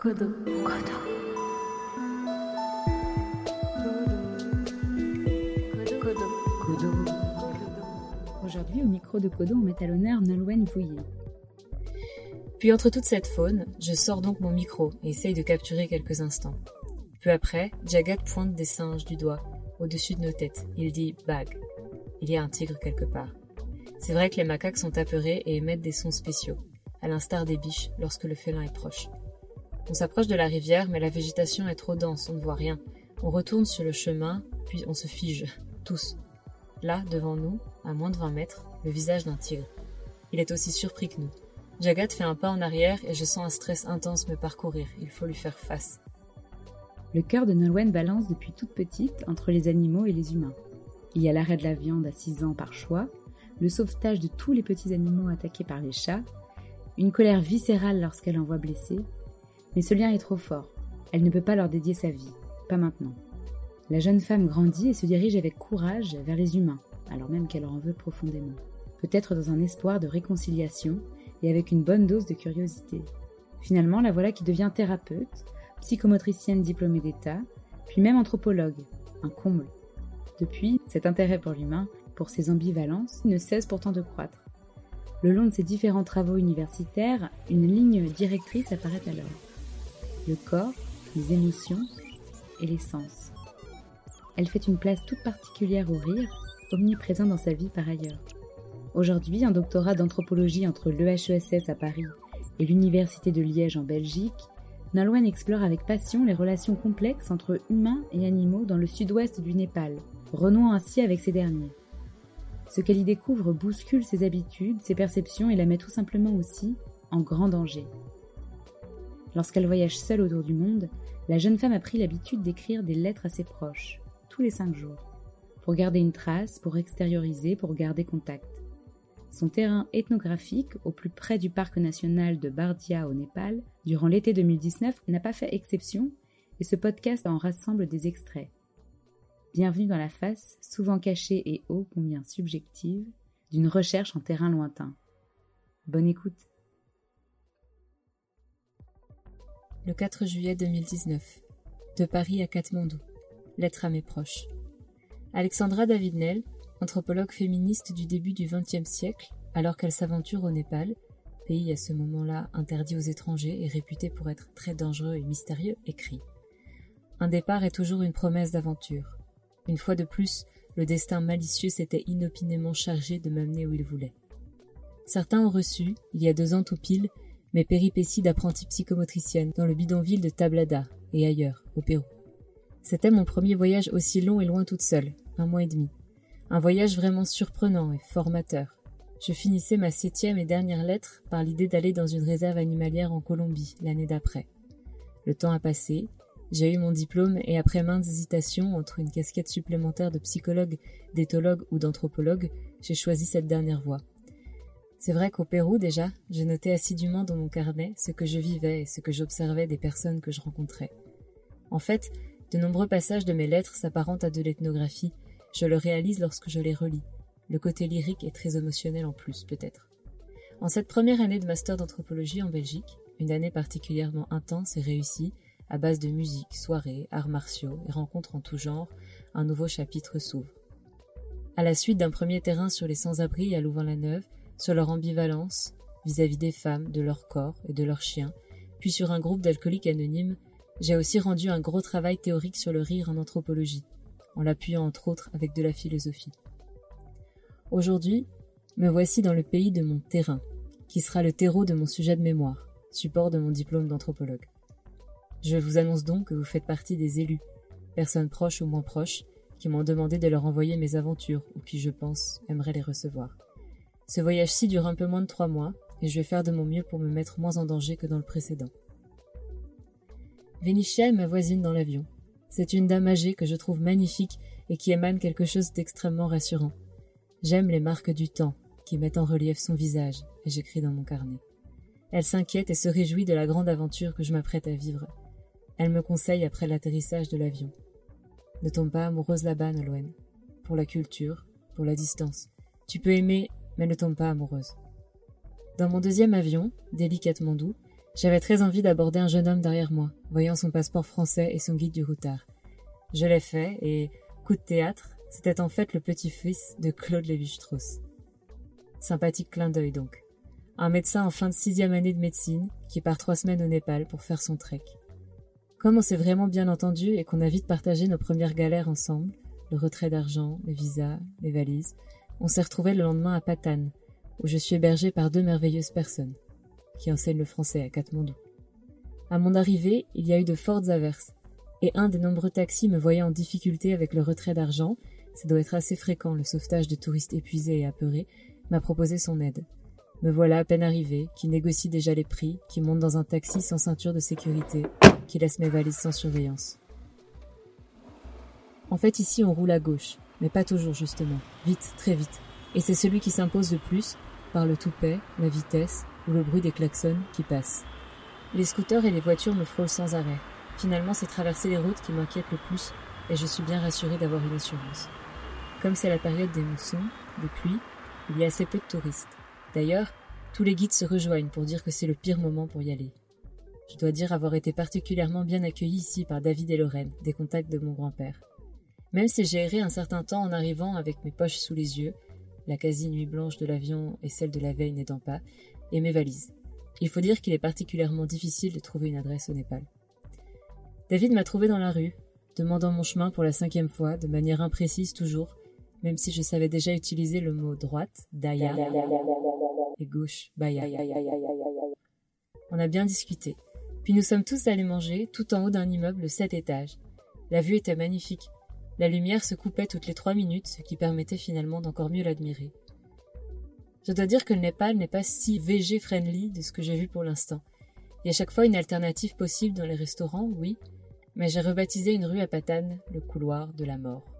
Kodo. Kodo. Kodo. Kodo. Aujourd'hui, au micro de Kodo, on met à l'honneur Nolwenn Vouillet. Puis entre toute cette faune, je sors donc mon micro et essaye de capturer quelques instants. Peu après, Jagat pointe des singes du doigt, au-dessus de nos têtes. Il dit Bag. Il y a un tigre quelque part. C'est vrai que les macaques sont apeurés et émettent des sons spéciaux, à l'instar des biches lorsque le félin est proche. On s'approche de la rivière, mais la végétation est trop dense, on ne voit rien. On retourne sur le chemin, puis on se fige, tous. Là, devant nous, à moins de 20 mètres, le visage d'un tigre. Il est aussi surpris que nous. Jagat fait un pas en arrière et je sens un stress intense me parcourir. Il faut lui faire face. Le cœur de Nolwenn balance depuis toute petite entre les animaux et les humains. Il y a l'arrêt de la viande à 6 ans par choix, le sauvetage de tous les petits animaux attaqués par les chats, une colère viscérale lorsqu'elle en voit blessés. Mais ce lien est trop fort. Elle ne peut pas leur dédier sa vie. Pas maintenant. La jeune femme grandit et se dirige avec courage vers les humains, alors même qu'elle en veut profondément. Peut-être dans un espoir de réconciliation et avec une bonne dose de curiosité. Finalement, la voilà qui devient thérapeute, psychomotricienne diplômée d'État, puis même anthropologue. Un comble. Depuis, cet intérêt pour l'humain, pour ses ambivalences, ne cesse pourtant de croître. Le long de ses différents travaux universitaires, une ligne directrice apparaît alors. Le corps, les émotions et les sens. Elle fait une place toute particulière au rire, omniprésent dans sa vie par ailleurs. Aujourd'hui, un doctorat d'anthropologie entre l'EHESS à Paris et l'Université de Liège en Belgique, Nolwenn explore avec passion les relations complexes entre humains et animaux dans le sud-ouest du Népal, renouant ainsi avec ces derniers. Ce qu'elle y découvre bouscule ses habitudes, ses perceptions et la met tout simplement aussi en grand danger. Lorsqu'elle voyage seule autour du monde, la jeune femme a pris l'habitude d'écrire des lettres à ses proches, tous les cinq jours, pour garder une trace, pour extérioriser, pour garder contact. Son terrain ethnographique, au plus près du parc national de Bardia au Népal, durant l'été 2019, n'a pas fait exception, et ce podcast en rassemble des extraits. Bienvenue dans la face, souvent cachée et ô combien subjective, d'une recherche en terrain lointain. Bonne écoute. Le 4 juillet 2019. De Paris à Katmandou. Lettre à mes proches. Alexandra Davidnel, anthropologue féministe du début du XXe siècle, alors qu'elle s'aventure au Népal, pays à ce moment-là interdit aux étrangers et réputé pour être très dangereux et mystérieux, écrit Un départ est toujours une promesse d'aventure. Une fois de plus, le destin malicieux s'était inopinément chargé de m'amener où il voulait. Certains ont reçu, il y a deux ans tout pile, mes péripéties d'apprentie psychomotricienne dans le bidonville de Tablada et ailleurs, au Pérou. C'était mon premier voyage aussi long et loin toute seule, un mois et demi. Un voyage vraiment surprenant et formateur. Je finissais ma septième et dernière lettre par l'idée d'aller dans une réserve animalière en Colombie l'année d'après. Le temps a passé, j'ai eu mon diplôme et après maintes hésitations entre une casquette supplémentaire de psychologue, d'éthologue ou d'anthropologue, j'ai choisi cette dernière voie. C'est vrai qu'au Pérou déjà, je notais assidûment dans mon carnet ce que je vivais et ce que j'observais des personnes que je rencontrais. En fait, de nombreux passages de mes lettres s'apparentent à de l'ethnographie, je le réalise lorsque je les relis. Le côté lyrique est très émotionnel en plus, peut-être. En cette première année de master d'anthropologie en Belgique, une année particulièrement intense et réussie, à base de musique, soirées, arts martiaux et rencontres en tout genre, un nouveau chapitre s'ouvre. À la suite d'un premier terrain sur les sans-abri à Louvain-la-Neuve, sur leur ambivalence vis-à-vis des femmes, de leur corps et de leurs chiens, puis sur un groupe d'alcooliques anonymes, j'ai aussi rendu un gros travail théorique sur le rire en anthropologie, en l'appuyant entre autres avec de la philosophie. Aujourd'hui, me voici dans le pays de mon terrain, qui sera le terreau de mon sujet de mémoire, support de mon diplôme d'anthropologue. Je vous annonce donc que vous faites partie des élus, personnes proches ou moins proches, qui m'ont demandé de leur envoyer mes aventures ou qui, je pense, aimeraient les recevoir. Ce voyage-ci dure un peu moins de trois mois, et je vais faire de mon mieux pour me mettre moins en danger que dans le précédent. Vénichia est ma voisine dans l'avion. C'est une dame âgée que je trouve magnifique et qui émane quelque chose d'extrêmement rassurant. J'aime les marques du temps qui mettent en relief son visage, et j'écris dans mon carnet. Elle s'inquiète et se réjouit de la grande aventure que je m'apprête à vivre. Elle me conseille après l'atterrissage de l'avion. Ne tombe pas amoureuse là-bas, Nolwenn. Pour la culture, pour la distance. Tu peux aimer, mais ne tombe pas amoureuse. Dans mon deuxième avion, délicatement doux, J'avais très envie d'aborder un jeune homme derrière moi, voyant son passeport français et son guide du routard. Je l'ai fait, et, coup de théâtre, c'était en fait le petit-fils de Claude Lévi-Strauss. Sympathique clin d'œil donc. Un médecin en fin de sixième année de médecine qui part trois semaines au Népal pour faire son trek. Comme on s'est vraiment bien entendu et qu'on a vite partagé nos premières galères ensemble, le retrait d'argent, les visas, les valises, on s'est retrouvés le lendemain à Patane, où je suis hébergé par deux merveilleuses personnes qui enseignent le français à Katmandou. À mon arrivée, il y a eu de fortes averses, et un des nombreux taxis me voyant en difficulté avec le retrait d'argent, ça doit être assez fréquent le sauvetage de touristes épuisés et apeurés, m'a proposé son aide. Me voilà à peine arrivé, qui négocie déjà les prix, qui monte dans un taxi sans ceinture de sécurité, qui laisse mes valises sans surveillance. En fait, ici, on roule à gauche, mais pas toujours, justement. Vite, très vite. Et c'est celui qui s'impose le plus, par le toupet, la vitesse ou le bruit des klaxons qui passent. Les scooters et les voitures me frôlent sans arrêt. Finalement, c'est traverser les routes qui m'inquiète le plus, et je suis bien rassurée d'avoir une assurance. Comme c'est la période des moussons, des pluies, il y a assez peu de touristes. D'ailleurs, tous les guides se rejoignent pour dire que c'est le pire moment pour y aller. Je dois dire avoir été particulièrement bien accueilli ici par David et Lorraine, des contacts de mon grand-père. Même si j'ai erré un certain temps en arrivant avec mes poches sous les yeux, la quasi-nuit blanche de l'avion et celle de la veille n'aidant pas, et mes valises. Il faut dire qu'il est particulièrement difficile de trouver une adresse au Népal. David m'a trouvé dans la rue, demandant mon chemin pour la cinquième fois, de manière imprécise toujours, même si je savais déjà utiliser le mot droite, Daya, et gauche, Baya. On a bien discuté. Puis nous sommes tous allés manger, tout en haut d'un immeuble sept étages. La vue était magnifique. La lumière se coupait toutes les trois minutes, ce qui permettait finalement d'encore mieux l'admirer. Je dois dire que le Népal n'est pas si VG-friendly de ce que j'ai vu pour l'instant. Il y a chaque fois une alternative possible dans les restaurants, oui, mais j'ai rebaptisé une rue à Patane le couloir de la mort.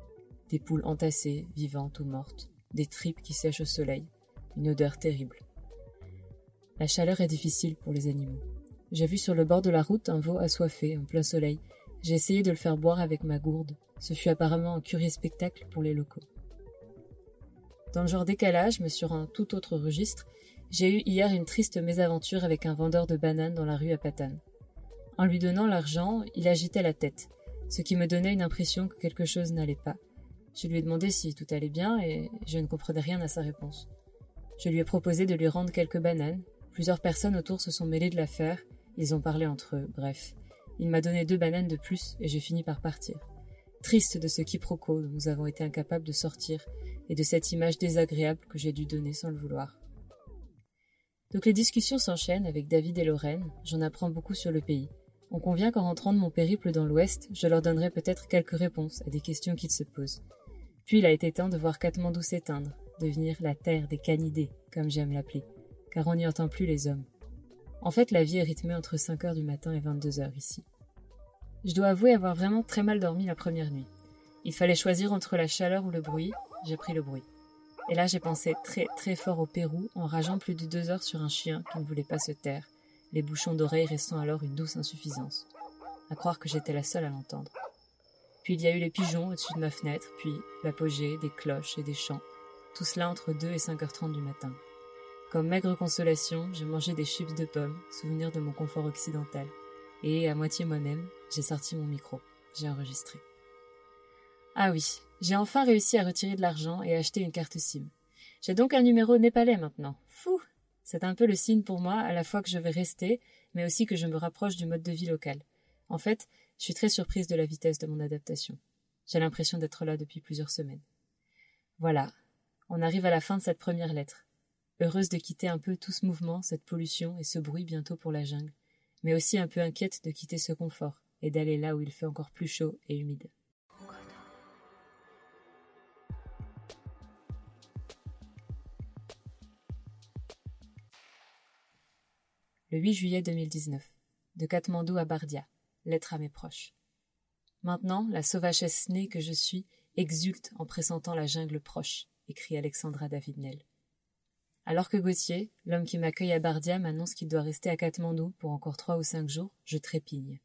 Des poules entassées, vivantes ou mortes, des tripes qui sèchent au soleil, une odeur terrible. La chaleur est difficile pour les animaux. J'ai vu sur le bord de la route un veau assoiffé en plein soleil. J'ai essayé de le faire boire avec ma gourde, ce fut apparemment un curieux spectacle pour les locaux. Dans le genre décalage, mais sur un tout autre registre, j'ai eu hier une triste mésaventure avec un vendeur de bananes dans la rue à Patane. En lui donnant l'argent, il agitait la tête, ce qui me donnait une impression que quelque chose n'allait pas. Je lui ai demandé si tout allait bien et je ne comprenais rien à sa réponse. Je lui ai proposé de lui rendre quelques bananes. Plusieurs personnes autour se sont mêlées de l'affaire, ils ont parlé entre eux, bref. Il m'a donné deux bananes de plus et j'ai fini par partir triste de ce quiproquo dont nous avons été incapables de sortir et de cette image désagréable que j'ai dû donner sans le vouloir. Donc les discussions s'enchaînent avec David et Lorraine, j'en apprends beaucoup sur le pays. On convient qu'en rentrant de mon périple dans l'Ouest, je leur donnerai peut-être quelques réponses à des questions qu'ils se posent. Puis il a été temps de voir Katmandou s'éteindre, devenir la terre des canidés, comme j'aime l'appeler, car on n'y entend plus les hommes. En fait, la vie est rythmée entre 5 heures du matin et 22 heures ici. Je dois avouer avoir vraiment très mal dormi la première nuit. Il fallait choisir entre la chaleur ou le bruit. J'ai pris le bruit. Et là, j'ai pensé très très fort au Pérou en rageant plus de deux heures sur un chien qui ne voulait pas se taire, les bouchons d'oreilles restant alors une douce insuffisance. À croire que j'étais la seule à l'entendre. Puis il y a eu les pigeons au-dessus de ma fenêtre, puis l'apogée, des cloches et des chants. Tout cela entre 2 et 5h30 du matin. Comme maigre consolation, j'ai mangé des chips de pommes, souvenir de mon confort occidental et, à moitié moi-même, j'ai sorti mon micro. J'ai enregistré. Ah oui, j'ai enfin réussi à retirer de l'argent et acheter une carte SIM. J'ai donc un numéro népalais maintenant. Fou C'est un peu le signe pour moi à la fois que je vais rester, mais aussi que je me rapproche du mode de vie local. En fait, je suis très surprise de la vitesse de mon adaptation. J'ai l'impression d'être là depuis plusieurs semaines. Voilà, on arrive à la fin de cette première lettre. Heureuse de quitter un peu tout ce mouvement, cette pollution et ce bruit bientôt pour la jungle mais aussi un peu inquiète de quitter ce confort et d'aller là où il fait encore plus chaud et humide. Le 8 juillet 2019. De Katmandou à Bardia. Lettre à mes proches. Maintenant, la sauvagesse née que je suis exulte en pressentant la jungle proche, écrit Alexandra Davidnel. Alors que Gauthier, l'homme qui m'accueille à Bardia, m'annonce qu'il doit rester à Katmandou pour encore trois ou cinq jours, je trépigne.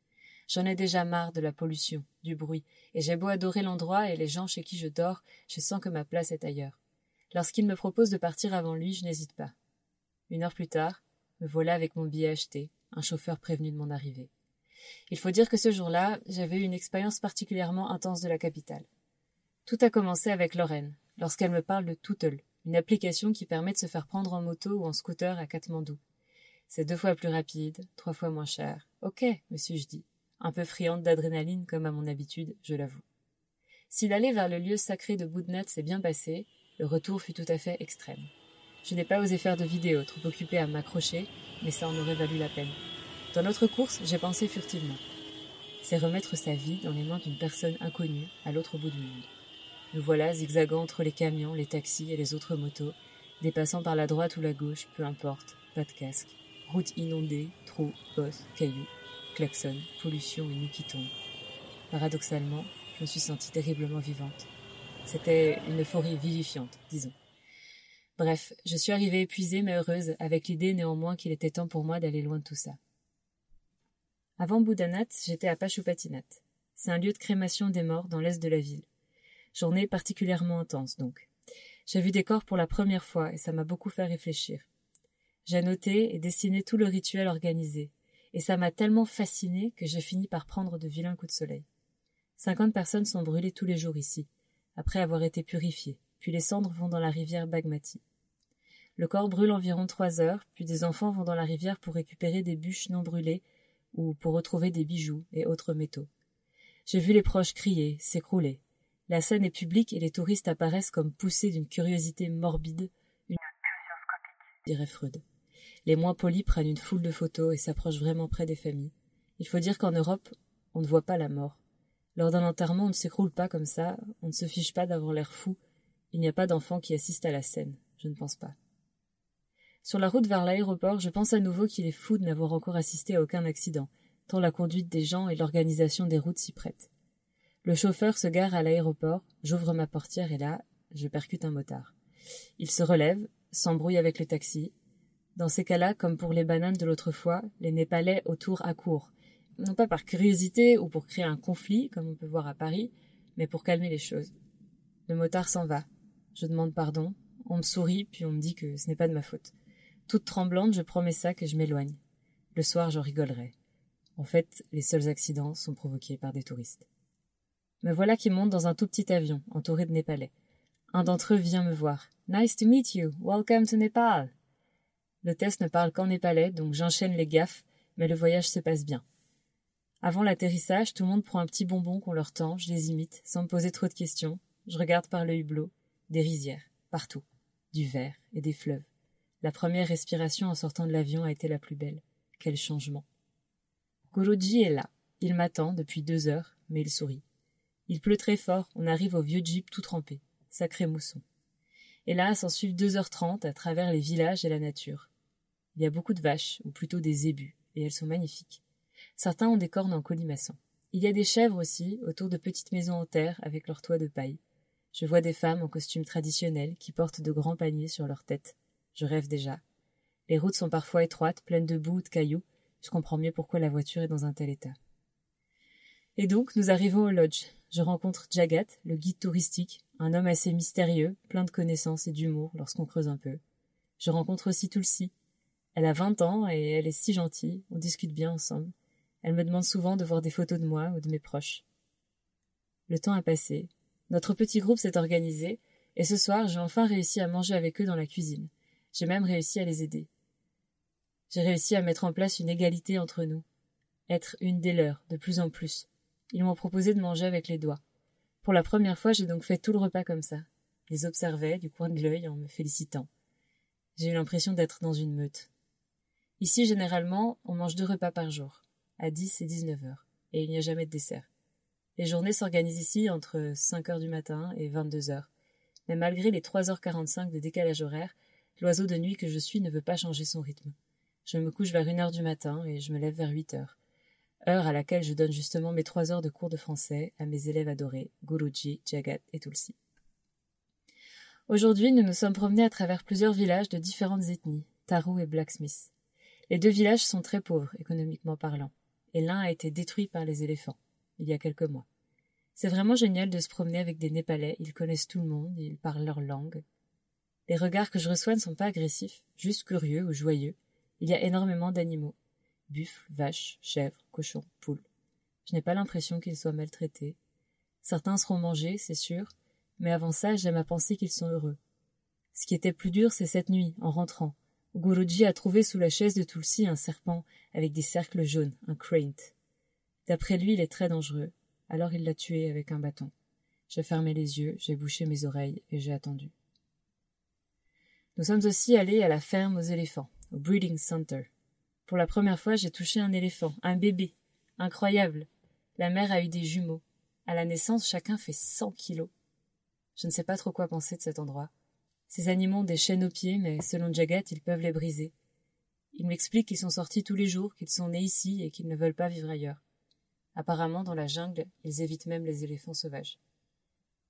J'en ai déjà marre de la pollution, du bruit, et j'ai beau adorer l'endroit et les gens chez qui je dors, je sens que ma place est ailleurs. Lorsqu'il me propose de partir avant lui, je n'hésite pas. Une heure plus tard, me voilà avec mon billet acheté, un chauffeur prévenu de mon arrivée. Il faut dire que ce jour-là, j'avais eu une expérience particulièrement intense de la capitale. Tout a commencé avec Lorraine, lorsqu'elle me parle de Tootle, une application qui permet de se faire prendre en moto ou en scooter à Katmandou. C'est deux fois plus rapide, trois fois moins cher. Ok, me suis-je dit, un peu friande d'adrénaline comme à mon habitude, je l'avoue. Si l'aller vers le lieu sacré de Boudnat s'est bien passé, le retour fut tout à fait extrême. Je n'ai pas osé faire de vidéo, trop occupé à m'accrocher, mais ça en aurait valu la peine. Dans notre course, j'ai pensé furtivement. C'est remettre sa vie dans les mains d'une personne inconnue à l'autre bout du monde. Nous voilà zigzagant entre les camions, les taxis et les autres motos, dépassant par la droite ou la gauche, peu importe, pas de casque. Route inondée, trous, bosses, cailloux, klaxons, pollution et nous qui. Paradoxalement, je me suis sentie terriblement vivante. C'était une euphorie vivifiante, disons. Bref, je suis arrivée épuisée mais heureuse, avec l'idée néanmoins qu'il était temps pour moi d'aller loin de tout ça. Avant Boudanat, j'étais à Pachupatinat. C'est un lieu de crémation des morts dans l'est de la ville. Journée particulièrement intense, donc. J'ai vu des corps pour la première fois et ça m'a beaucoup fait réfléchir. J'ai noté et dessiné tout le rituel organisé, et ça m'a tellement fasciné que j'ai fini par prendre de vilains coups de soleil. Cinquante personnes sont brûlées tous les jours ici, après avoir été purifiées, puis les cendres vont dans la rivière Bagmati. Le corps brûle environ trois heures, puis des enfants vont dans la rivière pour récupérer des bûches non brûlées ou pour retrouver des bijoux et autres métaux. J'ai vu les proches crier, s'écrouler, la scène est publique et les touristes apparaissent comme poussés d'une curiosité morbide, une dirait Freud. Les moins polis prennent une foule de photos et s'approchent vraiment près des familles. Il faut dire qu'en Europe, on ne voit pas la mort. Lors d'un enterrement, on ne s'écroule pas comme ça, on ne se fiche pas d'avoir l'air fou. Il n'y a pas d'enfants qui assistent à la scène, je ne pense pas. Sur la route vers l'aéroport, je pense à nouveau qu'il est fou de n'avoir encore assisté à aucun accident, tant la conduite des gens et l'organisation des routes s'y prêtent. Le chauffeur se gare à l'aéroport, j'ouvre ma portière et là, je percute un motard. Il se relève, s'embrouille avec le taxi. Dans ces cas-là, comme pour les bananes de l'autre fois, les Népalais autour accourent, non pas par curiosité ou pour créer un conflit, comme on peut voir à Paris, mais pour calmer les choses. Le motard s'en va. Je demande pardon, on me sourit, puis on me dit que ce n'est pas de ma faute. Toute tremblante, je mes sacs et je m'éloigne. Le soir, j'en rigolerai. En fait, les seuls accidents sont provoqués par des touristes. Me voilà qui monte dans un tout petit avion, entouré de Népalais. Un d'entre eux vient me voir. Nice to meet you. Welcome to Nepal. L'hôtesse ne parle qu'en népalais, donc j'enchaîne les gaffes, mais le voyage se passe bien. Avant l'atterrissage, tout le monde prend un petit bonbon qu'on leur tend, je les imite, sans me poser trop de questions. Je regarde par le hublot. Des rizières, partout. Du verre et des fleuves. La première respiration en sortant de l'avion a été la plus belle. Quel changement. Guruji est là. Il m'attend depuis deux heures, mais il sourit. Il pleut très fort, on arrive au vieux jeep tout trempé. Sacré mousson. Et là, s'en suivent deux heures trente à travers les villages et la nature. Il y a beaucoup de vaches, ou plutôt des zébus, et elles sont magnifiques. Certains ont des cornes en colimaçon. Il y a des chèvres aussi, autour de petites maisons en terre avec leurs toits de paille. Je vois des femmes en costume traditionnel qui portent de grands paniers sur leur tête. Je rêve déjà. Les routes sont parfois étroites, pleines de boue ou de cailloux. Je comprends mieux pourquoi la voiture est dans un tel état. Et donc, nous arrivons au lodge. Je rencontre Jagat, le guide touristique, un homme assez mystérieux, plein de connaissances et d'humour lorsqu'on creuse un peu. Je rencontre aussi Tulsi. Elle a vingt ans et elle est si gentille, on discute bien ensemble. Elle me demande souvent de voir des photos de moi ou de mes proches. Le temps a passé. Notre petit groupe s'est organisé, et ce soir j'ai enfin réussi à manger avec eux dans la cuisine. J'ai même réussi à les aider. J'ai réussi à mettre en place une égalité entre nous. Être une des leurs, de plus en plus. Ils m'ont proposé de manger avec les doigts. Pour la première fois, j'ai donc fait tout le repas comme ça. Je les observais du coin de l'œil en me félicitant. J'ai eu l'impression d'être dans une meute. Ici, généralement, on mange deux repas par jour, à 10 et 19 heures, et il n'y a jamais de dessert. Les journées s'organisent ici entre 5 heures du matin et 22 heures. Mais malgré les 3h45 de décalage horaire, l'oiseau de nuit que je suis ne veut pas changer son rythme. Je me couche vers une heure du matin et je me lève vers 8 heures heure à laquelle je donne justement mes trois heures de cours de français à mes élèves adorés, Guruji, Jagat et Tulsi. Aujourd'hui, nous nous sommes promenés à travers plusieurs villages de différentes ethnies, Taru et Blacksmith. Les deux villages sont très pauvres, économiquement parlant, et l'un a été détruit par les éléphants, il y a quelques mois. C'est vraiment génial de se promener avec des Népalais, ils connaissent tout le monde, ils parlent leur langue. Les regards que je reçois ne sont pas agressifs, juste curieux ou joyeux. Il y a énormément d'animaux. Buffles, vaches, chèvres, cochons, poules. Je n'ai pas l'impression qu'ils soient maltraités. Certains seront mangés, c'est sûr, mais avant ça, j'aime à penser qu'ils sont heureux. Ce qui était plus dur, c'est cette nuit, en rentrant, Guruji a trouvé sous la chaise de Tulsi un serpent avec des cercles jaunes, un craint. D'après lui, il est très dangereux, alors il l'a tué avec un bâton. J'ai fermé les yeux, j'ai bouché mes oreilles et j'ai attendu. Nous sommes aussi allés à la ferme aux éléphants, au Breeding Center. Pour la première fois, j'ai touché un éléphant, un bébé. Incroyable. La mère a eu des jumeaux. À la naissance, chacun fait cent kilos. Je ne sais pas trop quoi penser de cet endroit. Ces animaux ont des chaînes aux pieds, mais selon Jagat, ils peuvent les briser. Il m'explique qu'ils sont sortis tous les jours, qu'ils sont nés ici et qu'ils ne veulent pas vivre ailleurs. Apparemment, dans la jungle, ils évitent même les éléphants sauvages.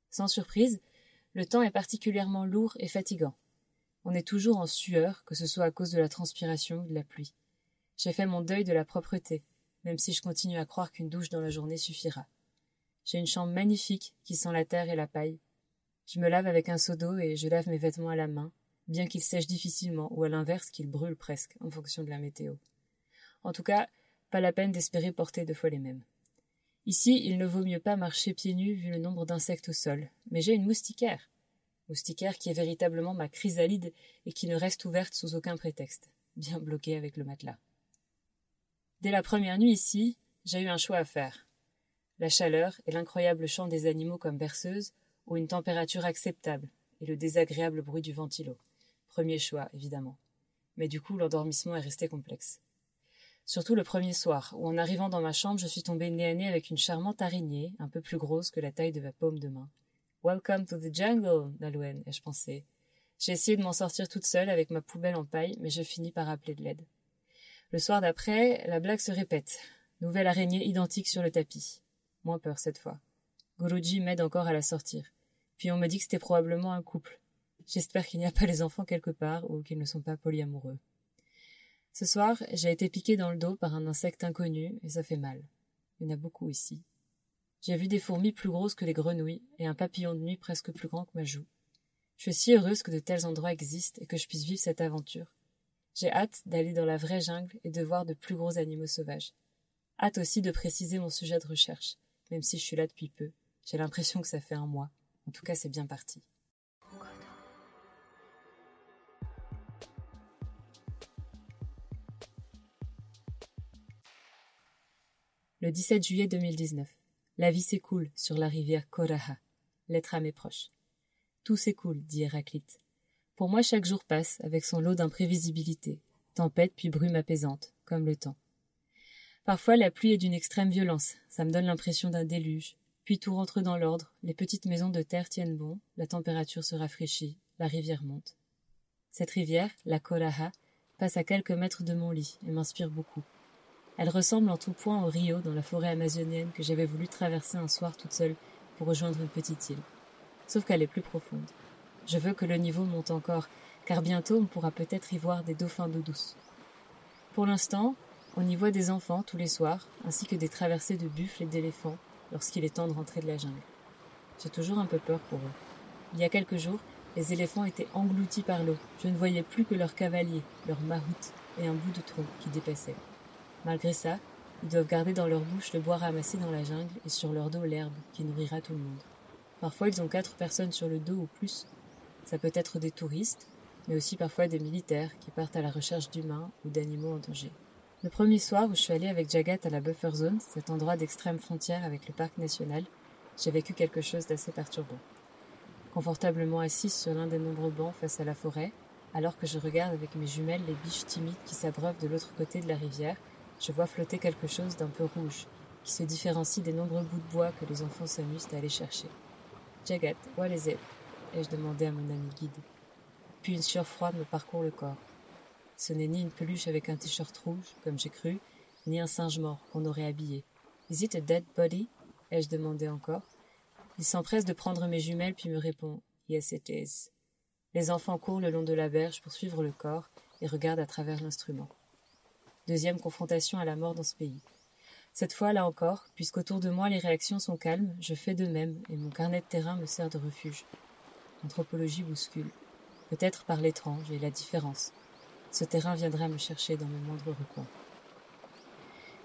Sans surprise, le temps est particulièrement lourd et fatigant. On est toujours en sueur, que ce soit à cause de la transpiration ou de la pluie. J'ai fait mon deuil de la propreté, même si je continue à croire qu'une douche dans la journée suffira. J'ai une chambre magnifique qui sent la terre et la paille. Je me lave avec un seau d'eau et je lave mes vêtements à la main, bien qu'ils sèchent difficilement ou à l'inverse qu'ils brûlent presque en fonction de la météo. En tout cas, pas la peine d'espérer porter deux fois les mêmes. Ici, il ne vaut mieux pas marcher pieds nus vu le nombre d'insectes au sol, mais j'ai une moustiquaire. Moustiquaire qui est véritablement ma chrysalide et qui ne reste ouverte sous aucun prétexte, bien bloquée avec le matelas. Dès la première nuit ici, j'ai eu un choix à faire. La chaleur et l'incroyable chant des animaux comme berceuses, ou une température acceptable, et le désagréable bruit du ventilo. Premier choix, évidemment. Mais du coup, l'endormissement est resté complexe. Surtout le premier soir, où en arrivant dans ma chambre, je suis tombée nez à nez avec une charmante araignée, un peu plus grosse que la taille de ma paume de main. Welcome to the jungle, Nalouen, ai-je pensé. J'ai essayé de m'en sortir toute seule avec ma poubelle en paille, mais je finis par appeler de l'aide. Le soir d'après, la blague se répète. Nouvelle araignée identique sur le tapis. Moins peur cette fois. Guruji m'aide encore à la sortir. Puis on me dit que c'était probablement un couple. J'espère qu'il n'y a pas les enfants quelque part ou qu'ils ne sont pas polyamoureux. Ce soir, j'ai été piqué dans le dos par un insecte inconnu et ça fait mal. Il y en a beaucoup ici. J'ai vu des fourmis plus grosses que les grenouilles et un papillon de nuit presque plus grand que ma joue. Je suis si heureuse que de tels endroits existent et que je puisse vivre cette aventure. J'ai hâte d'aller dans la vraie jungle et de voir de plus gros animaux sauvages. Hâte aussi de préciser mon sujet de recherche, même si je suis là depuis peu. J'ai l'impression que ça fait un mois. En tout cas, c'est bien parti. Le 17 juillet 2019. La vie s'écoule sur la rivière Koraha. Lettre à mes proches. Tout s'écoule, dit Héraclite. Pour moi, chaque jour passe avec son lot d'imprévisibilité, tempête puis brume apaisante, comme le temps. Parfois, la pluie est d'une extrême violence, ça me donne l'impression d'un déluge. Puis tout rentre dans l'ordre, les petites maisons de terre tiennent bon, la température se rafraîchit, la rivière monte. Cette rivière, la Koraha, passe à quelques mètres de mon lit et m'inspire beaucoup. Elle ressemble en tout point au Rio dans la forêt amazonienne que j'avais voulu traverser un soir toute seule pour rejoindre une petite île. Sauf qu'elle est plus profonde. Je veux que le niveau monte encore, car bientôt on pourra peut-être y voir des dauphins d'eau douce. Pour l'instant, on y voit des enfants tous les soirs, ainsi que des traversées de buffles et d'éléphants lorsqu'il est temps de rentrer de la jungle. J'ai toujours un peu peur pour eux. Il y a quelques jours, les éléphants étaient engloutis par l'eau. Je ne voyais plus que leurs cavaliers, leurs maroutes et un bout de tronc qui dépassait. Malgré ça, ils doivent garder dans leur bouche le bois ramassé dans la jungle et sur leur dos l'herbe qui nourrira tout le monde. Parfois, ils ont quatre personnes sur le dos ou plus, ça peut être des touristes, mais aussi parfois des militaires qui partent à la recherche d'humains ou d'animaux en danger. Le premier soir où je suis allée avec Jagat à la buffer zone, cet endroit d'extrême frontière avec le parc national, j'ai vécu quelque chose d'assez perturbant. Confortablement assise sur l'un des nombreux bancs face à la forêt, alors que je regarde avec mes jumelles les biches timides qui s'abreuvent de l'autre côté de la rivière, je vois flotter quelque chose d'un peu rouge, qui se différencie des nombreux bouts de bois que les enfants s'amusent à aller chercher. Jagat, what is it? Ai-je demandé à mon ami guide. Puis une sueur froide me parcourt le corps. Ce n'est ni une peluche avec un t-shirt rouge, comme j'ai cru, ni un singe mort qu'on aurait habillé. Is it a dead body? ai-je demandé encore. Il s'empresse de prendre mes jumelles puis me répond Yes, it is. Les enfants courent le long de la berge pour suivre le corps et regardent à travers l'instrument. Deuxième confrontation à la mort dans ce pays. Cette fois, là encore, puisqu'autour de moi les réactions sont calmes, je fais de même et mon carnet de terrain me sert de refuge. L'anthropologie bouscule. Peut-être par l'étrange et la différence. Ce terrain viendra me chercher dans mes moindres recoins.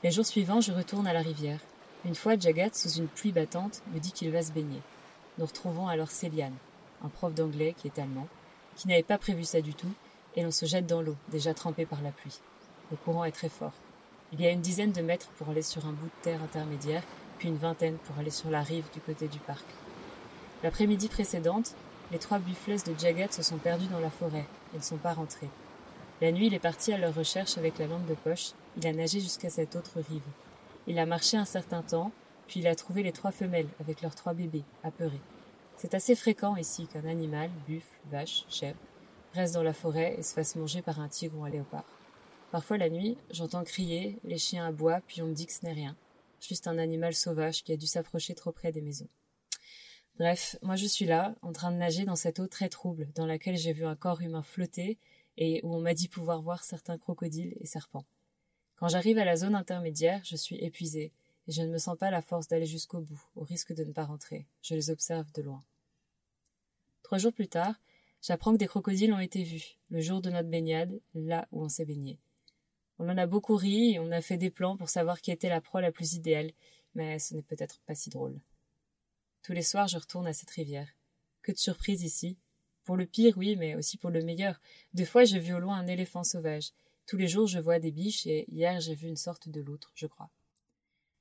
Les jours suivants, je retourne à la rivière. Une fois, Jagat, sous une pluie battante, me dit qu'il va se baigner. Nous retrouvons alors Céliane, un prof d'anglais qui est allemand, qui n'avait pas prévu ça du tout, et l'on se jette dans l'eau, déjà trempé par la pluie. Le courant est très fort. Il y a une dizaine de mètres pour aller sur un bout de terre intermédiaire, puis une vingtaine pour aller sur la rive du côté du parc. L'après-midi précédente, les trois buffles de Jagat se sont perdus dans la forêt et ne sont pas rentrés. La nuit, il est parti à leur recherche avec la lampe de poche. Il a nagé jusqu'à cette autre rive. Il a marché un certain temps, puis il a trouvé les trois femelles avec leurs trois bébés, apeurés. C'est assez fréquent ici qu'un animal, buffle, vache, chèvre, reste dans la forêt et se fasse manger par un tigre ou un léopard. Parfois la nuit, j'entends crier, les chiens aboient, puis on me dit que ce n'est rien. Juste un animal sauvage qui a dû s'approcher trop près des maisons. Bref, moi je suis là, en train de nager dans cette eau très trouble, dans laquelle j'ai vu un corps humain flotter et où on m'a dit pouvoir voir certains crocodiles et serpents. Quand j'arrive à la zone intermédiaire, je suis épuisée, et je ne me sens pas la force d'aller jusqu'au bout, au risque de ne pas rentrer. Je les observe de loin. Trois jours plus tard, j'apprends que des crocodiles ont été vus, le jour de notre baignade, là où on s'est baigné. On en a beaucoup ri et on a fait des plans pour savoir qui était la proie la plus idéale, mais ce n'est peut-être pas si drôle. Tous les soirs, je retourne à cette rivière. Que de surprises ici. Pour le pire, oui, mais aussi pour le meilleur. Deux fois, j'ai vu au loin un éléphant sauvage. Tous les jours, je vois des biches et hier, j'ai vu une sorte de loutre, je crois.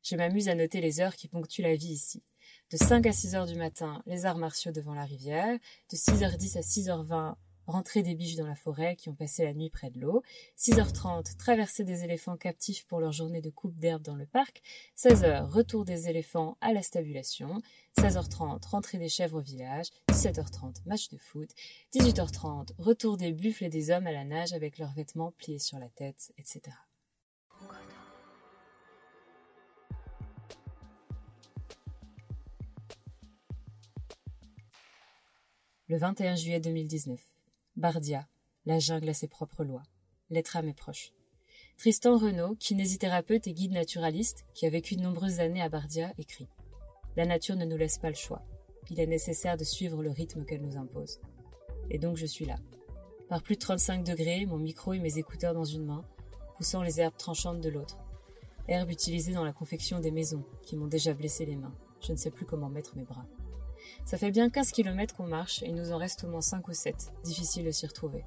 Je m'amuse à noter les heures qui ponctuent la vie ici. De 5 à 6 heures du matin, les arts martiaux devant la rivière. De 6h10 à 6h20, rentrée des biches dans la forêt qui ont passé la nuit près de l'eau, 6h30, traversée des éléphants captifs pour leur journée de coupe d'herbe dans le parc, 16h, retour des éléphants à la stabulation, 16h30, rentrée des chèvres au village, 17h30, match de foot, 18h30, retour des buffles et des hommes à la nage avec leurs vêtements pliés sur la tête, etc. Le 21 juillet 2019. Bardia, la jungle a ses propres lois. Lettre à mes proches. Tristan Renaud, kinésithérapeute et guide naturaliste, qui a vécu de nombreuses années à Bardia, écrit La nature ne nous laisse pas le choix. Il est nécessaire de suivre le rythme qu'elle nous impose. Et donc je suis là. Par plus de 35 degrés, mon micro et mes écouteurs dans une main, poussant les herbes tranchantes de l'autre. Herbes utilisées dans la confection des maisons, qui m'ont déjà blessé les mains. Je ne sais plus comment mettre mes bras. Ça fait bien 15 kilomètres qu'on marche et il nous en reste au moins 5 ou 7. Difficile de s'y retrouver.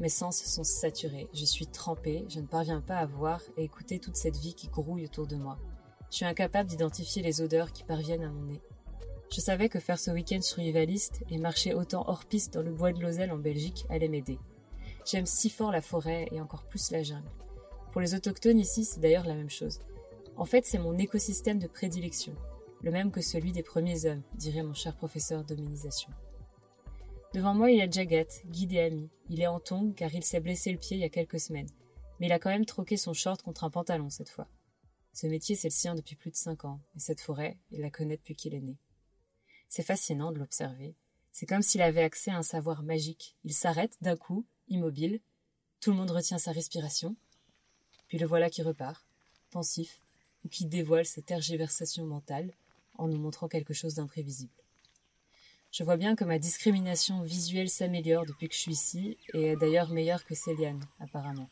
Mes sens sont saturés, je suis trempée, je ne parviens pas à voir et écouter toute cette vie qui grouille autour de moi. Je suis incapable d'identifier les odeurs qui parviennent à mon nez. Je savais que faire ce week-end survivaliste et marcher autant hors piste dans le bois de Lozelle en Belgique allait m'aider. J'aime si fort la forêt et encore plus la jungle. Pour les autochtones ici, c'est d'ailleurs la même chose. En fait, c'est mon écosystème de prédilection le même que celui des premiers hommes, dirait mon cher professeur d'hominisation. Devant moi, il y a Jagat, guide et ami. Il est en tongue car il s'est blessé le pied il y a quelques semaines. Mais il a quand même troqué son short contre un pantalon cette fois. Ce métier, c'est le sien depuis plus de cinq ans, et cette forêt, il la connaît depuis qu'il est né. C'est fascinant de l'observer. C'est comme s'il avait accès à un savoir magique. Il s'arrête d'un coup, immobile. Tout le monde retient sa respiration. Puis le voilà qui repart, pensif, ou qui dévoile ses tergiversations mentales, en nous montrant quelque chose d'imprévisible. Je vois bien que ma discrimination visuelle s'améliore depuis que je suis ici, et est d'ailleurs meilleure que Céliane, apparemment.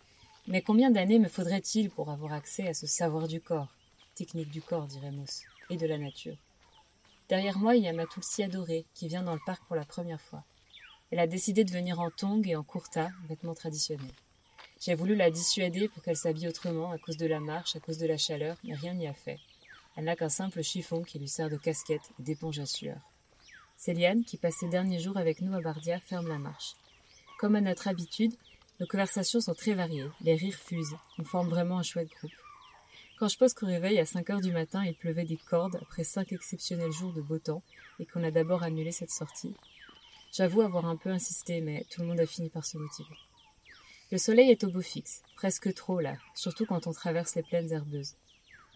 Mais combien d'années me faudrait-il pour avoir accès à ce savoir du corps, technique du corps, dirait Moss, et de la nature? Derrière moi, il y a ma adorée, qui vient dans le parc pour la première fois. Elle a décidé de venir en tongs et en kurta, vêtements traditionnels. J'ai voulu la dissuader pour qu'elle s'habille autrement à cause de la marche, à cause de la chaleur, mais rien n'y a fait. Elle n'a qu'un simple chiffon qui lui sert de casquette et d'éponge à sueur. Céliane, qui passe ses derniers jours avec nous à Bardia, ferme la marche. Comme à notre habitude, nos conversations sont très variées, les rires fusent, on forme vraiment un chouette groupe. Quand je pose qu'au réveil à 5 heures du matin, il pleuvait des cordes après cinq exceptionnels jours de beau temps et qu'on a d'abord annulé cette sortie. J'avoue avoir un peu insisté, mais tout le monde a fini par se motiver. Le soleil est au beau fixe, presque trop là, surtout quand on traverse les plaines herbeuses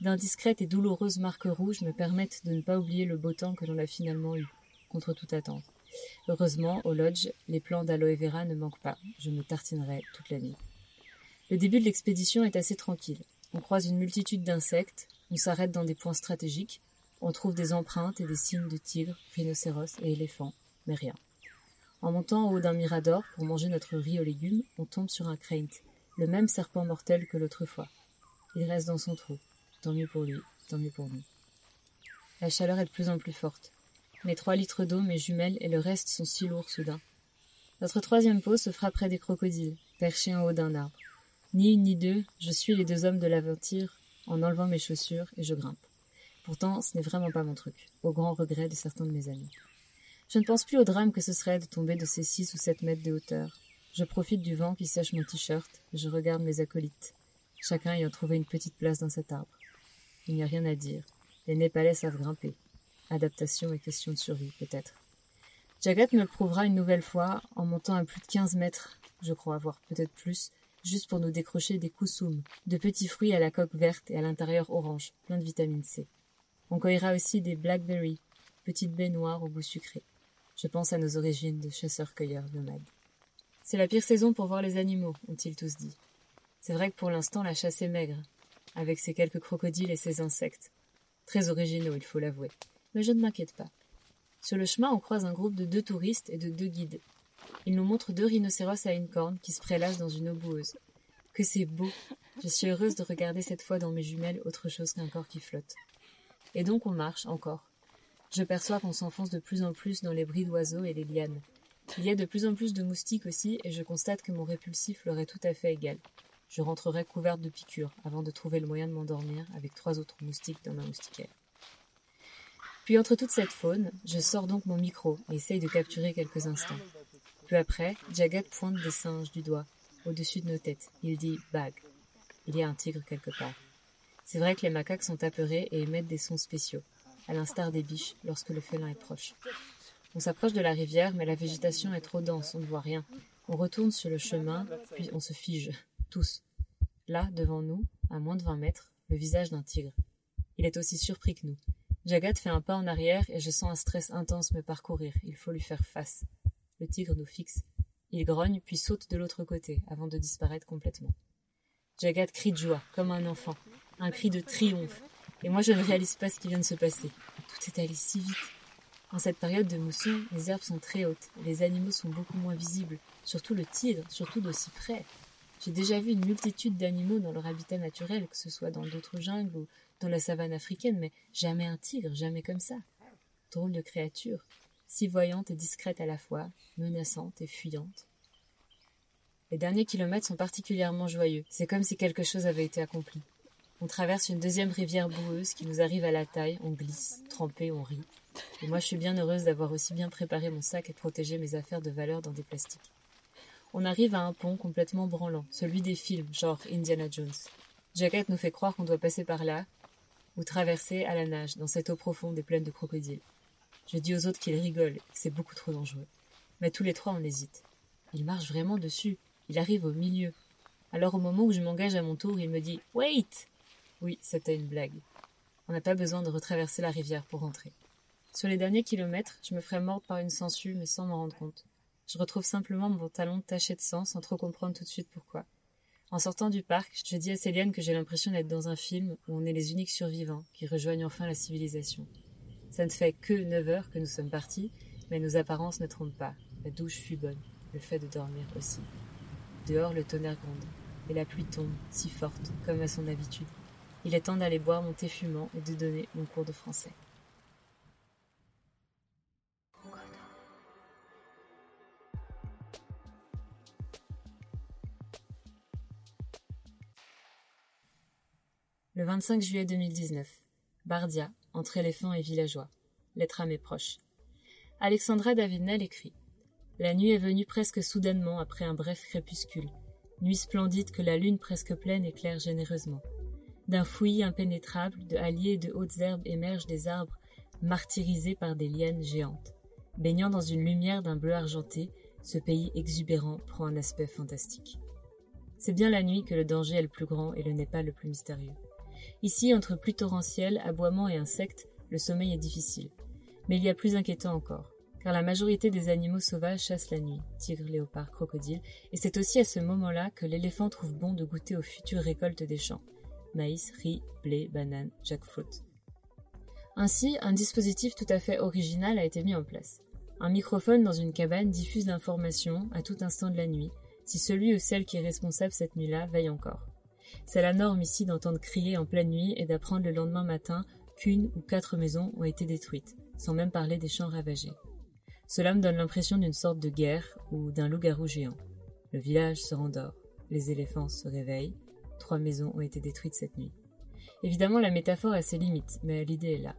d'indiscrètes et douloureuses marques rouges me permettent de ne pas oublier le beau temps que l'on a finalement eu, contre toute attente. Heureusement, au lodge, les plants d'aloe vera ne manquent pas. Je me tartinerai toute la nuit. Le début de l'expédition est assez tranquille. On croise une multitude d'insectes, on s'arrête dans des points stratégiques, on trouve des empreintes et des signes de tigres, rhinocéros et éléphants, mais rien. En montant au haut d'un mirador pour manger notre riz aux légumes, on tombe sur un craint, le même serpent mortel que l'autre fois. Il reste dans son trou. Tant mieux pour lui, tant mieux pour nous. La chaleur est de plus en plus forte. Mes trois litres d'eau, mes jumelles et le reste sont si lourds soudain. Notre troisième pause se près des crocodiles, perchés en haut d'un arbre. Ni une ni deux, je suis les deux hommes de l'aventure en enlevant mes chaussures et je grimpe. Pourtant, ce n'est vraiment pas mon truc, au grand regret de certains de mes amis. Je ne pense plus au drame que ce serait de tomber de ces six ou sept mètres de hauteur. Je profite du vent qui sèche mon t-shirt je regarde mes acolytes, chacun ayant trouvé une petite place dans cet arbre. Il n'y a rien à dire. Les Népalais savent grimper. Adaptation et question de survie, peut-être. Jagat me le prouvera une nouvelle fois en montant à plus de quinze mètres, je crois, voire peut-être plus, juste pour nous décrocher des kusum, de petits fruits à la coque verte et à l'intérieur orange, plein de vitamine C. On cueillera aussi des blackberries, petites baies noires au goût sucré. Je pense à nos origines de chasseurs-cueilleurs nomades. C'est la pire saison pour voir les animaux, ont-ils tous dit. C'est vrai que pour l'instant la chasse est maigre, avec ses quelques crocodiles et ses insectes. Très originaux, il faut l'avouer. Mais je ne m'inquiète pas. Sur le chemin, on croise un groupe de deux touristes et de deux guides. Ils nous montrent deux rhinocéros à une corne qui se prélassent dans une eau boueuse. Que c'est beau Je suis heureuse de regarder cette fois dans mes jumelles autre chose qu'un corps qui flotte. Et donc on marche encore, je perçois qu'on s'enfonce de plus en plus dans les bris d'oiseaux et les lianes. Il y a de plus en plus de moustiques aussi, et je constate que mon répulsif leur est tout à fait égal. Je rentrerai couverte de piqûres avant de trouver le moyen de m'endormir avec trois autres moustiques dans ma moustiquaire. Puis entre toute cette faune, je sors donc mon micro et essaye de capturer quelques instants. Peu après, Jagat pointe des singes du doigt, au-dessus de nos têtes. Il dit Bag. Il y a un tigre quelque part. C'est vrai que les macaques sont apeurés et émettent des sons spéciaux à l'instar des biches lorsque le félin est proche. On s'approche de la rivière, mais la végétation est trop dense, on ne voit rien. On retourne sur le chemin, puis on se fige, Là, devant nous, à moins de vingt mètres, le visage d'un tigre. Il est aussi surpris que nous. Jagat fait un pas en arrière et je sens un stress intense me parcourir. Il faut lui faire face. Le tigre nous fixe. Il grogne puis saute de l'autre côté avant de disparaître complètement. Jagat crie de joie, comme un enfant. Un cri de triomphe. Et moi, je ne réalise pas ce qui vient de se passer. Tout est allé si vite. En cette période de mousson, les herbes sont très hautes, les animaux sont beaucoup moins visibles, surtout le tigre, surtout d'aussi près. J'ai déjà vu une multitude d'animaux dans leur habitat naturel, que ce soit dans d'autres jungles ou dans la savane africaine, mais jamais un tigre, jamais comme ça. Drôle de créature, si voyante et discrète à la fois, menaçante et fuyante. Les derniers kilomètres sont particulièrement joyeux, c'est comme si quelque chose avait été accompli. On traverse une deuxième rivière boueuse qui nous arrive à la taille, on glisse, trempé, on rit. Et moi je suis bien heureuse d'avoir aussi bien préparé mon sac et protégé mes affaires de valeur dans des plastiques. On arrive à un pont complètement branlant, celui des films, genre Indiana Jones. Jacket nous fait croire qu'on doit passer par là, ou traverser à la nage, dans cette eau profonde et pleine de crocodiles. Je dis aux autres qu'ils rigolent, c'est beaucoup trop dangereux. Mais tous les trois on hésite. Il marche vraiment dessus, il arrive au milieu. Alors au moment où je m'engage à mon tour, il me dit Wait oui, c'était une blague. On n'a pas besoin de retraverser la rivière pour rentrer. Sur les derniers kilomètres, je me ferais morte par une sangsue, mais sans m'en rendre compte. Je retrouve simplement mon talon taché de sang, sans trop comprendre tout de suite pourquoi. En sortant du parc, je dis à Céliane que j'ai l'impression d'être dans un film où on est les uniques survivants qui rejoignent enfin la civilisation. Ça ne fait que neuf heures que nous sommes partis, mais nos apparences ne trompent pas. La douche fut bonne, le fait de dormir aussi. Dehors, le tonnerre gronde, et la pluie tombe, si forte, comme à son habitude. Il est temps d'aller boire mon thé fumant et de donner mon cours de français. Le 25 juillet 2019. Bardia, entre éléphants et villageois. Lettre à mes proches. Alexandra Davidnel écrit La nuit est venue presque soudainement après un bref crépuscule. Nuit splendide que la lune presque pleine éclaire généreusement. D'un fouillis impénétrable, de halliers et de hautes herbes émergent des arbres martyrisés par des lianes géantes. Baignant dans une lumière d'un bleu argenté, ce pays exubérant prend un aspect fantastique. C'est bien la nuit que le danger est le plus grand et le Népal le plus mystérieux. Ici, entre pluie torrentielle, aboiements et insectes, le sommeil est difficile. Mais il y a plus inquiétant encore, car la majorité des animaux sauvages chassent la nuit, tigres, léopards, crocodiles, et c'est aussi à ce moment-là que l'éléphant trouve bon de goûter aux futures récoltes des champs maïs, riz, blé, banane, jackfruit. Ainsi, un dispositif tout à fait original a été mis en place. Un microphone dans une cabane diffuse l'information à tout instant de la nuit, si celui ou celle qui est responsable cette nuit-là veille encore. C'est la norme ici d'entendre crier en pleine nuit et d'apprendre le lendemain matin qu'une ou quatre maisons ont été détruites, sans même parler des champs ravagés. Cela me donne l'impression d'une sorte de guerre ou d'un loup-garou géant. Le village se rendort, les éléphants se réveillent, trois maisons ont été détruites cette nuit. Évidemment, la métaphore a ses limites, mais l'idée est là.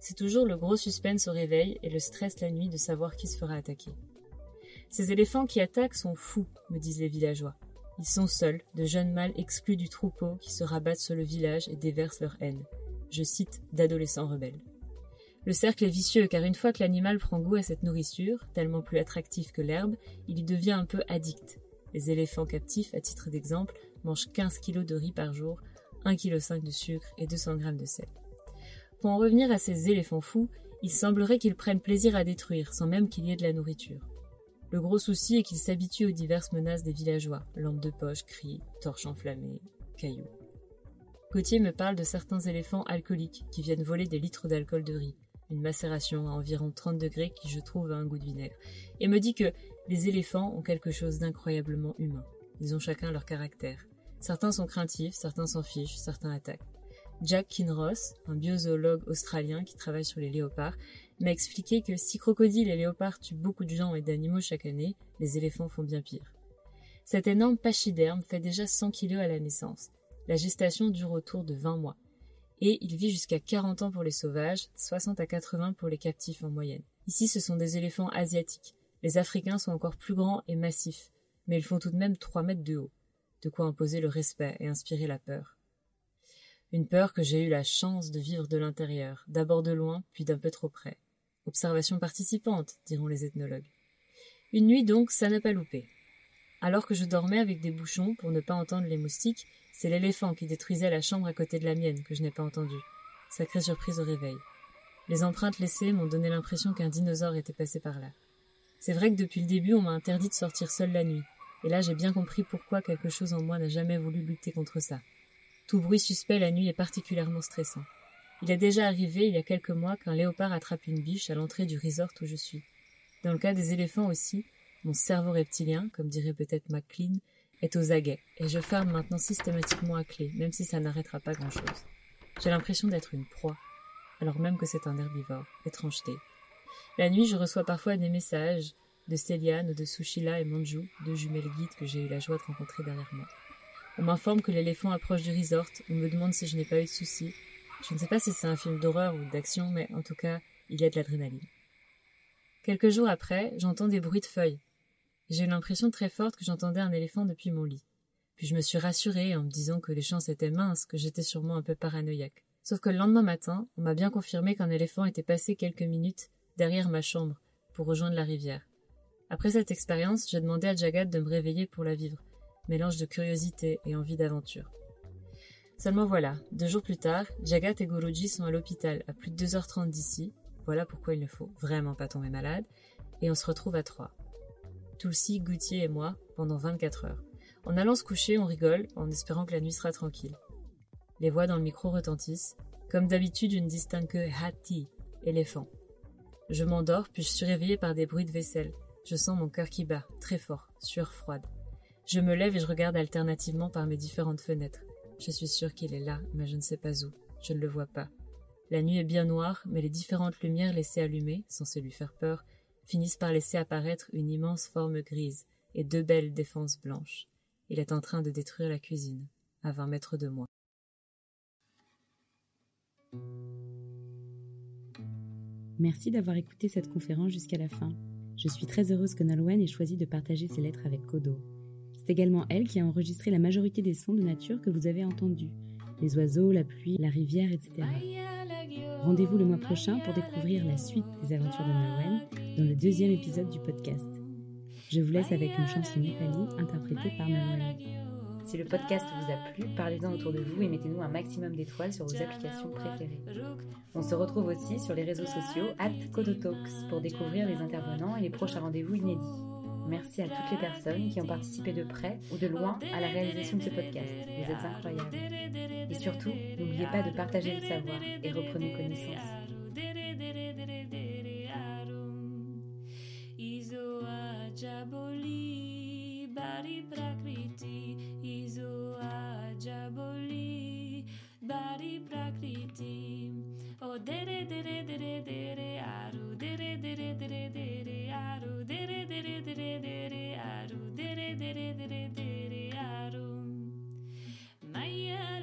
C'est toujours le gros suspense au réveil et le stress la nuit de savoir qui se fera attaquer. Ces éléphants qui attaquent sont fous, me disent les villageois. Ils sont seuls, de jeunes mâles exclus du troupeau qui se rabattent sur le village et déversent leur haine. Je cite d'adolescents rebelles. Le cercle est vicieux car une fois que l'animal prend goût à cette nourriture, tellement plus attractive que l'herbe, il y devient un peu addict. Les éléphants captifs, à titre d'exemple, mangent 15 kg de riz par jour, 1,5 kg de sucre et 200 g de sel. Pour en revenir à ces éléphants fous, il semblerait qu'ils prennent plaisir à détruire sans même qu'il y ait de la nourriture. Le gros souci est qu'ils s'habituent aux diverses menaces des villageois, lampes de poche, cris, torches enflammées, cailloux. Gauthier me parle de certains éléphants alcooliques qui viennent voler des litres d'alcool de riz, une macération à environ 30 degrés qui je trouve a un goût de vinaigre, et me dit que les éléphants ont quelque chose d'incroyablement humain. Ils ont chacun leur caractère. Certains sont craintifs, certains s'en fichent, certains attaquent. Jack Kinross, un biozoologue australien qui travaille sur les léopards, m'a expliqué que si crocodiles et léopards tuent beaucoup de gens et d'animaux chaque année, les éléphants font bien pire. Cet énorme pachyderme fait déjà 100 kg à la naissance. La gestation dure autour de 20 mois. Et il vit jusqu'à 40 ans pour les sauvages, 60 à 80 pour les captifs en moyenne. Ici, ce sont des éléphants asiatiques. Les Africains sont encore plus grands et massifs, mais ils font tout de même 3 mètres de haut. De quoi imposer le respect et inspirer la peur. Une peur que j'ai eu la chance de vivre de l'intérieur, d'abord de loin, puis d'un peu trop près. Observation participante, diront les ethnologues. Une nuit donc, ça n'a pas loupé. Alors que je dormais avec des bouchons pour ne pas entendre les moustiques, c'est l'éléphant qui détruisait la chambre à côté de la mienne que je n'ai pas entendu. Sacrée surprise au réveil. Les empreintes laissées m'ont donné l'impression qu'un dinosaure était passé par là. C'est vrai que depuis le début, on m'a interdit de sortir seule la nuit, et là j'ai bien compris pourquoi quelque chose en moi n'a jamais voulu lutter contre ça. Tout bruit suspect la nuit est particulièrement stressant. Il est déjà arrivé, il y a quelques mois, qu'un léopard attrape une biche à l'entrée du resort où je suis. Dans le cas des éléphants aussi, mon cerveau reptilien, comme dirait peut-être McLean, est aux aguets, et je ferme maintenant systématiquement à clé, même si ça n'arrêtera pas grand-chose. J'ai l'impression d'être une proie, alors même que c'est un herbivore. Étrangeté. La nuit, je reçois parfois des messages de Céliane, de Sushila et Manju, deux jumelles guides que j'ai eu la joie de rencontrer derrière moi. On m'informe que l'éléphant approche du resort, on me demande si je n'ai pas eu de soucis. Je ne sais pas si c'est un film d'horreur ou d'action, mais en tout cas, il y a de l'adrénaline. Quelques jours après, j'entends des bruits de feuilles. J'ai eu l'impression très forte que j'entendais un éléphant depuis mon lit. Puis je me suis rassurée en me disant que les chances étaient minces, que j'étais sûrement un peu paranoïaque. Sauf que le lendemain matin, on m'a bien confirmé qu'un éléphant était passé quelques minutes derrière ma chambre pour rejoindre la rivière. Après cette expérience, j'ai demandé à Jagat de me réveiller pour la vivre, mélange de curiosité et envie d'aventure. Seulement voilà, deux jours plus tard, Jagat et Guruji sont à l'hôpital, à plus de 2h30 d'ici, voilà pourquoi il ne faut vraiment pas tomber malade, et on se retrouve à trois. Tulsi, Goutier et moi, pendant 24 heures. En allant se coucher, on rigole, en espérant que la nuit sera tranquille. Les voix dans le micro retentissent, comme d'habitude une distincte que hati, éléphant. Je m'endors, puis je suis réveillée par des bruits de vaisselle. Je sens mon cœur qui bat, très fort, sueur froide. Je me lève et je regarde alternativement par mes différentes fenêtres. Je suis sûre qu'il est là, mais je ne sais pas où. Je ne le vois pas. La nuit est bien noire, mais les différentes lumières laissées allumées, censées lui faire peur, finissent par laisser apparaître une immense forme grise et deux belles défenses blanches. Il est en train de détruire la cuisine, à vingt mètres de moi. Merci d'avoir écouté cette conférence jusqu'à la fin. Je suis très heureuse que Nolwenn ait choisi de partager ses lettres avec Kodo. Également elle qui a enregistré la majorité des sons de nature que vous avez entendus. Les oiseaux, la pluie, la rivière, etc. Rendez-vous le mois prochain pour découvrir la suite des aventures de Nolwenn dans le deuxième épisode du podcast. Je vous laisse avec une chanson népali interprétée par Nolwenn. Si le podcast vous a plu, parlez-en autour de vous et mettez-nous un maximum d'étoiles sur vos applications préférées. On se retrouve aussi sur les réseaux sociaux at Kodotalks pour découvrir les intervenants et les prochains rendez-vous inédits. Merci à toutes les personnes qui ont participé de près ou de loin à la réalisation de ce podcast. Vous êtes incroyables. Et surtout, n'oubliez pas de partager le savoir et reprenez connaissance. Dere dere dere dere dere aru dere dere dere dere aru dere dere dere dere aru Maya